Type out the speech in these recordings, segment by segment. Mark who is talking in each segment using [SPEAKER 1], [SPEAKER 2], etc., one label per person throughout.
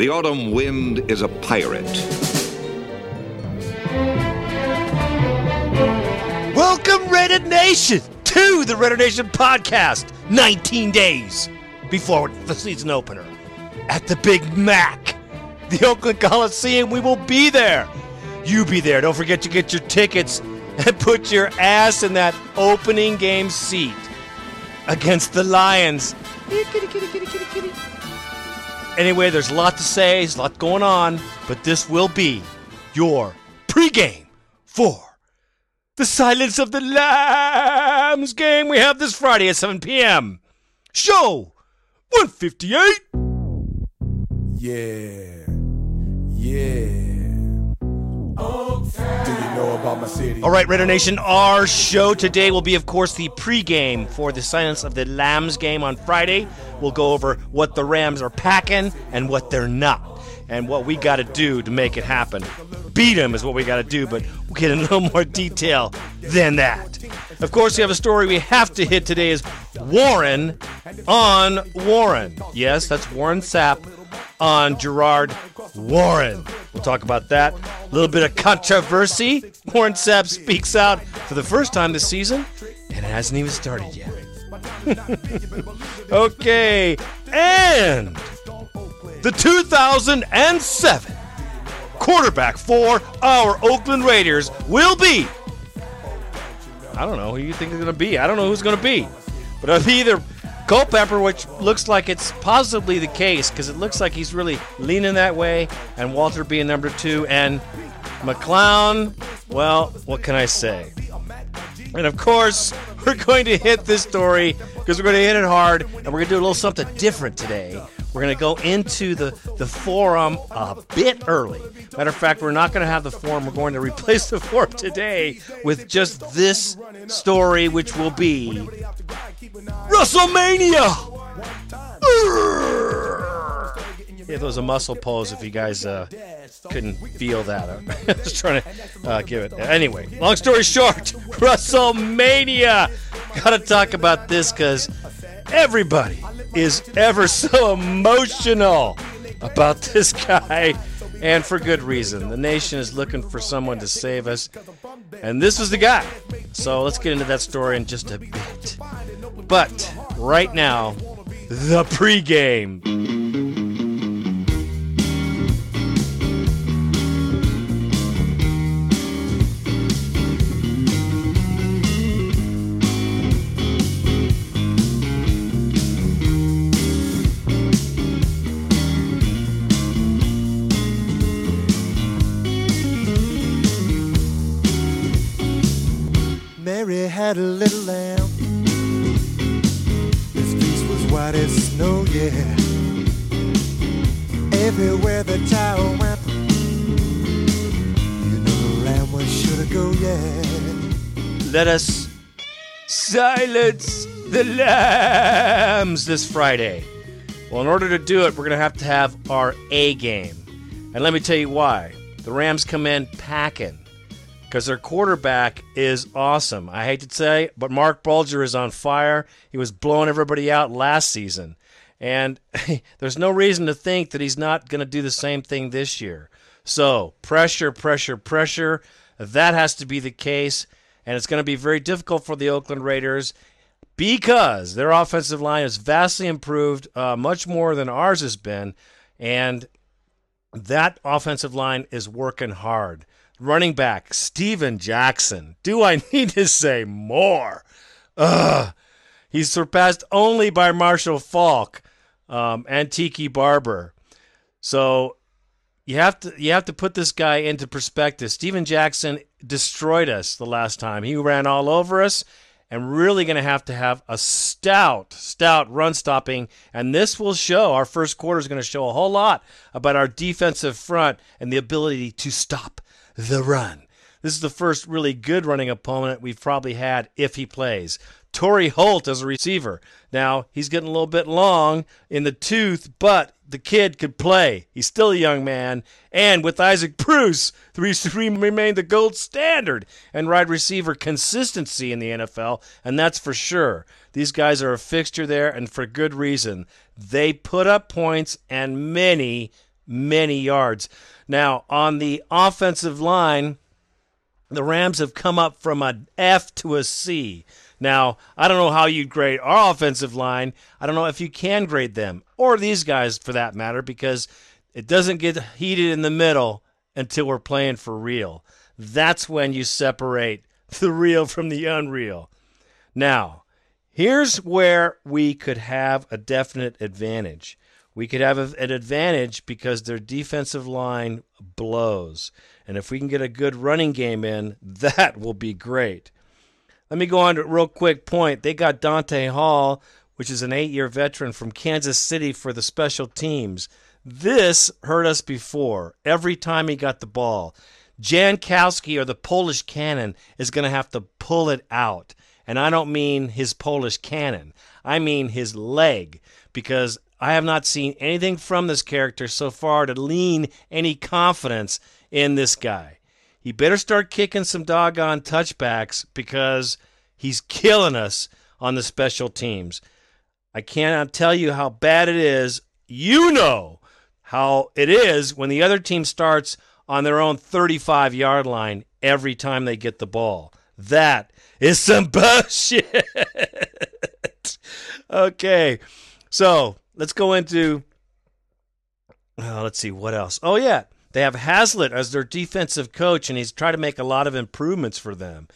[SPEAKER 1] The autumn wind is a pirate.
[SPEAKER 2] Welcome, Raider Nation, to the Raider Nation podcast. 19 days before the season opener at the Big Mac, the Oakland Coliseum. We will be there. You be there. Don't forget to get your tickets and put your ass in that opening game seat against the Lions. Kitty, kitty, kitty. Anyway, there's a lot to say, there's a lot going on, but this will be your pregame for the Silence of the Lambs game we have this Friday at 7 p.m. Show 158.
[SPEAKER 3] Yeah. Yeah. You know about my city?
[SPEAKER 2] All right, Raider Nation, our show today will be, of course, the pregame for the Silence of the Lambs game on Friday. We'll go over what the Rams are packing and what they're not, and what we got to do to make it happen. Beat them is what we got to do, but we'll get in a little more detail than that. Of course, we have a story we have to hit today is Warren on Warren. Yes, that's Warren Sapp on Gerard Warren. We'll talk about that. A little bit of controversy. Warren Sapp speaks out for the first time this season, and it hasn't even started yet. okay, and the 2007 quarterback for our Oakland Raiders will be. I don't know who you think is going to be. I don't know who's going to be. But either Culpepper, which looks like it's possibly the case because it looks like he's really leaning that way, and Walter being number two, and McClown, well, what can I say? And of course, we're going to hit this story because we're going to hit it hard, and we're going to do a little something different today. We're going to go into the, the forum a bit early. Matter of fact, we're not going to have the forum. We're going to replace the forum today with just this story, which will be RussellMania! If it was a muscle pose if you guys uh, couldn't feel that. I was trying to uh, give it. Anyway, long story short, RussellMania! Gotta talk about this because everybody is ever so emotional about this guy, and for good reason. The nation is looking for someone to save us, and this was the guy. So let's get into that story in just a bit. But right now, the pregame.
[SPEAKER 4] Mary had a little lamb. Everywhere the child went, you know go, yeah.
[SPEAKER 2] Let us silence the lambs this Friday. Well, in order to do it, we're going to have to have our A game. And let me tell you why. The Rams come in packing because their quarterback is awesome. I hate to say, but Marc Bulger is on fire. He was blowing everybody out last season. And there's no reason to think that he's not going to do the same thing this year. So, pressure, pressure, pressure. That has to be the case. And it's going to be very difficult for the Oakland Raiders because their offensive line is vastly improved, uh, much more than ours has been. And that offensive line is working hard. Running back, Steven Jackson. Do I need to say more? Ugh. He's surpassed only by Marshall Faulk um, and Barber. So you have to you have to put this guy into perspective. Steven Jackson destroyed us the last time. He ran all over us and really going to have to have a stout, stout run stopping. And this will show, our first quarter is going to show a whole lot about our defensive front and the ability to stop the run. This is the first really good running opponent we've probably had if he plays. Torry Holt as a receiver. Now, he's getting a little bit long in the tooth, but the kid could play. He's still a young man. And with Isaac Bruce, three remain the gold standard and wide receiver consistency in the NFL, and that's for sure. These guys are a fixture there, and for good reason. They put up points and many, many yards. Now, on the offensive line, the Rams have come up from an F to a C. Now, I don't know how you'd grade our offensive line. I don't know if you can grade them, or these guys for that matter, because it doesn't get heated in the middle until we're playing for real. That's when you separate the real from the unreal. Now, here's where we could have a definite advantage. We could have an advantage because their defensive line blows. And if we can get a good running game in, that will be great. Let me go on to a real quick point. They got Dante Hall, which is an eight year veteran from Kansas City for the special teams. This hurt us before every time he got the ball. Janikowski or the Polish cannon is going to have to pull it out. And I don't mean his Polish cannon, I mean his leg, because I have not seen anything from this character so far to lean any confidence in this guy he better start kicking some doggone touchbacks because he's killing us on the special teams. I cannot tell you how bad it is. You know how it is when the other team starts on their own 35 yard line every time they get the ball. That is some bullshit. okay, so let's go into. Uh, let's see what else. Oh, yeah. They have Haslett as their defensive coach, and he's trying to make a lot of improvements for them.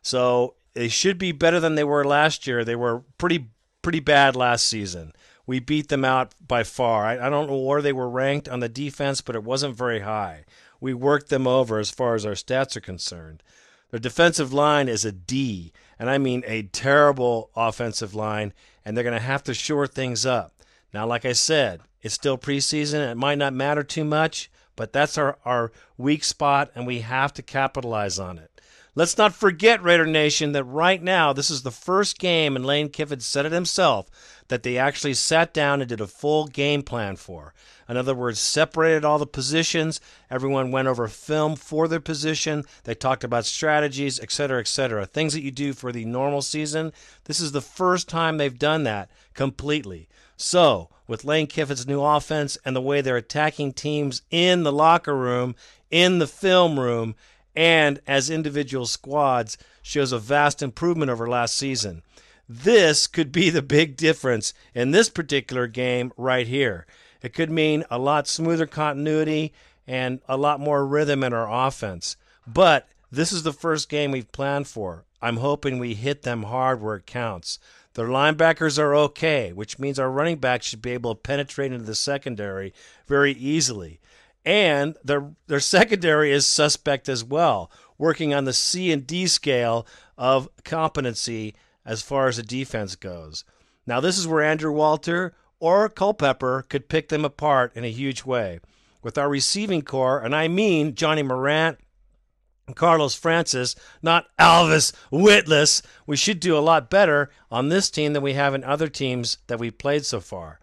[SPEAKER 2] So they should be better than they were last year. They were pretty pretty bad last season. We beat them out by far. I, I don't know where they were ranked on the defense, but it wasn't very high. We worked them over as far as our stats are concerned. Their defensive line is a D, and I mean a terrible offensive line, and they're going to have to shore things up. Now, like I said, it's still preseason. It might not matter too much, but that's our, our weak spot, and we have to capitalize on it. Let's not forget, Raider Nation, that right now this is the first game, and Lane Kiffin said it himself, that they actually sat down and did a full game plan for. In other words, separated all the positions. Everyone went over film for their position. They talked about strategies, etc., etc. Things that you do for the normal season. This is the first time they've done that completely. So, with Lane Kiffin's new offense and the way they're attacking teams in the locker room, in the film room, and as individual squads, shows a vast improvement over last season. This could be the big difference in this particular game right here. It could mean a lot smoother continuity and a lot more rhythm in our offense. But this is the first game we've planned for. I'm hoping we hit them hard where it counts. Their linebackers are okay, which means our running backs should be able to penetrate into the secondary very easily. And their their secondary is suspect as well, working on the C and D scale of competency as far as the defense goes. Now this is where Andrew Walter or Culpepper could pick them apart in a huge way. With our receiving corps, and I mean Johnnie Morant, Carlos Francis, not Alvis Witless. We should do a lot better on this team than we have in other teams that we've played so far.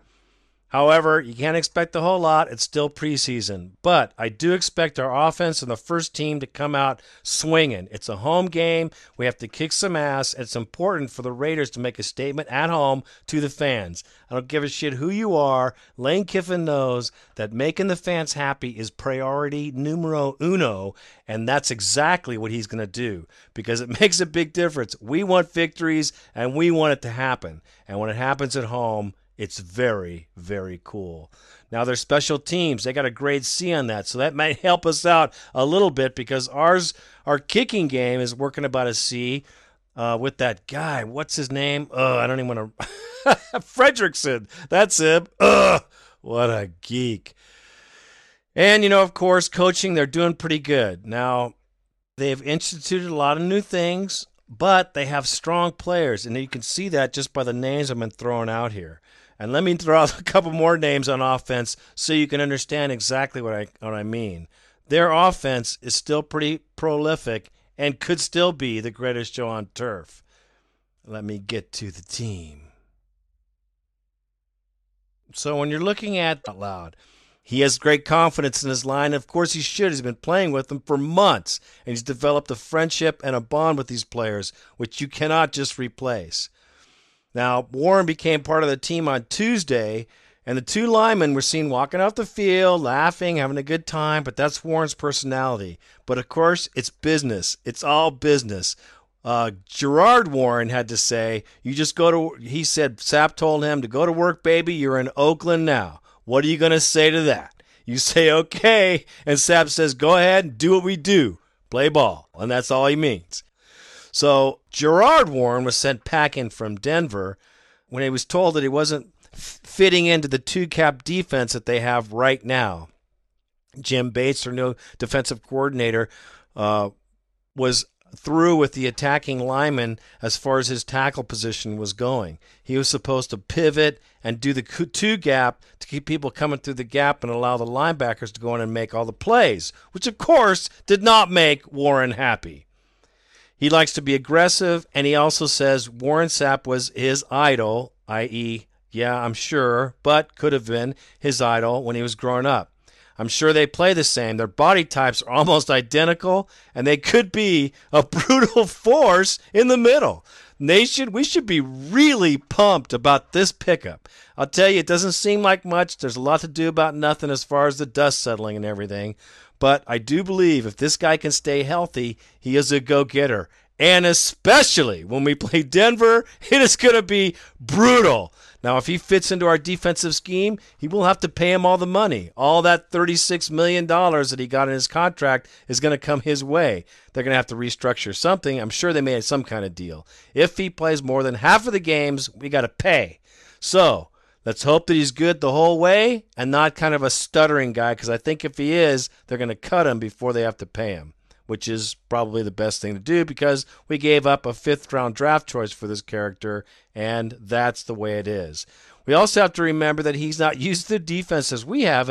[SPEAKER 2] However, you can't expect a whole lot. It's still preseason. But I do expect our offense and the first team to come out swinging. It's a home game. We have to kick some ass. It's important for the Raiders to make a statement at home to the fans. I don't give a shit who you are. Lane Kiffin knows that making the fans happy is priority numero uno, and that's exactly what he's going to do because it makes a big difference. We want victories and we want it to happen. And when it happens at home, it's very, very cool. Now, their special teams, they got a grade C on that, so that might help us out a little bit because ours, our kicking game is working about a C uh, with that guy. What's his name? Oh, I don't even want to. Fredrickson. That's him. Ugh, what a geek. And, you know, of course, coaching, they're doing pretty good. Now, they've instituted a lot of new things, but they have strong players, and you can see that just by the names I've been throwing out here. And let me throw out a couple more names on offense so you can understand exactly what I what I mean. Their offense is still pretty prolific and could still be the greatest show on turf. Let me get to the team. So when you're looking at out loud, he has great confidence in his line. Of course, he should. He's been playing with them for months, and he's developed a friendship and a bond with these players, which you cannot just replace. Now, Warren became part of the team on Tuesday, And the two linemen were seen walking off the field, laughing, having a good time, but that's Warren's personality. But of course, it's business. It's all business. Uh, Gerard Warren had to say, You just go to, he said, Sapp told him to go to work, baby. You're in Oakland now. What are you going to say to that? You say, Okay. And Sapp says, Go ahead and do what we do play ball. And that's all he means. So Gerard Warren was sent packing from Denver when he was told that he wasn't fitting into the two gap defense that they have right now. Jim Bates, their new defensive coordinator, uh, was through with the attacking lineman as far as his tackle position was going. He was supposed to pivot and do the two gap to keep people coming through the gap and allow the linebackers to go in and make all the plays, which of course did not make Warren happy. He likes to be aggressive, and he also says Warren Sapp was his idol, i.e., yeah, I'm sure, but could have been his idol when he was growing up. I'm sure they play the same. Their body types are almost identical, and they could be a brutal force in the middle. Nation, we should be really pumped about this pickup. I'll tell you, it doesn't seem like much. There's a lot to do about nothing as far as the dust settling and everything. But I do believe if this guy can stay healthy, he is a go getter. And especially when we play Denver, it is going to be brutal. Now, if he fits into our defensive scheme, he will have to pay him all the money. All that $36 million that he got in his contract is going to come his way. They're going to have to restructure something. I'm sure they made some kind of deal. If he plays more than half of the games, we got to pay. So let's hope that he's good the whole way and not kind of a stuttering guy, because I think if he is, they're going to cut him before they have to pay him which is probably the best thing to do because we gave up a fifth round draft choice for this character, and that's the way it is. We also have to remember that he's not used to defense as we have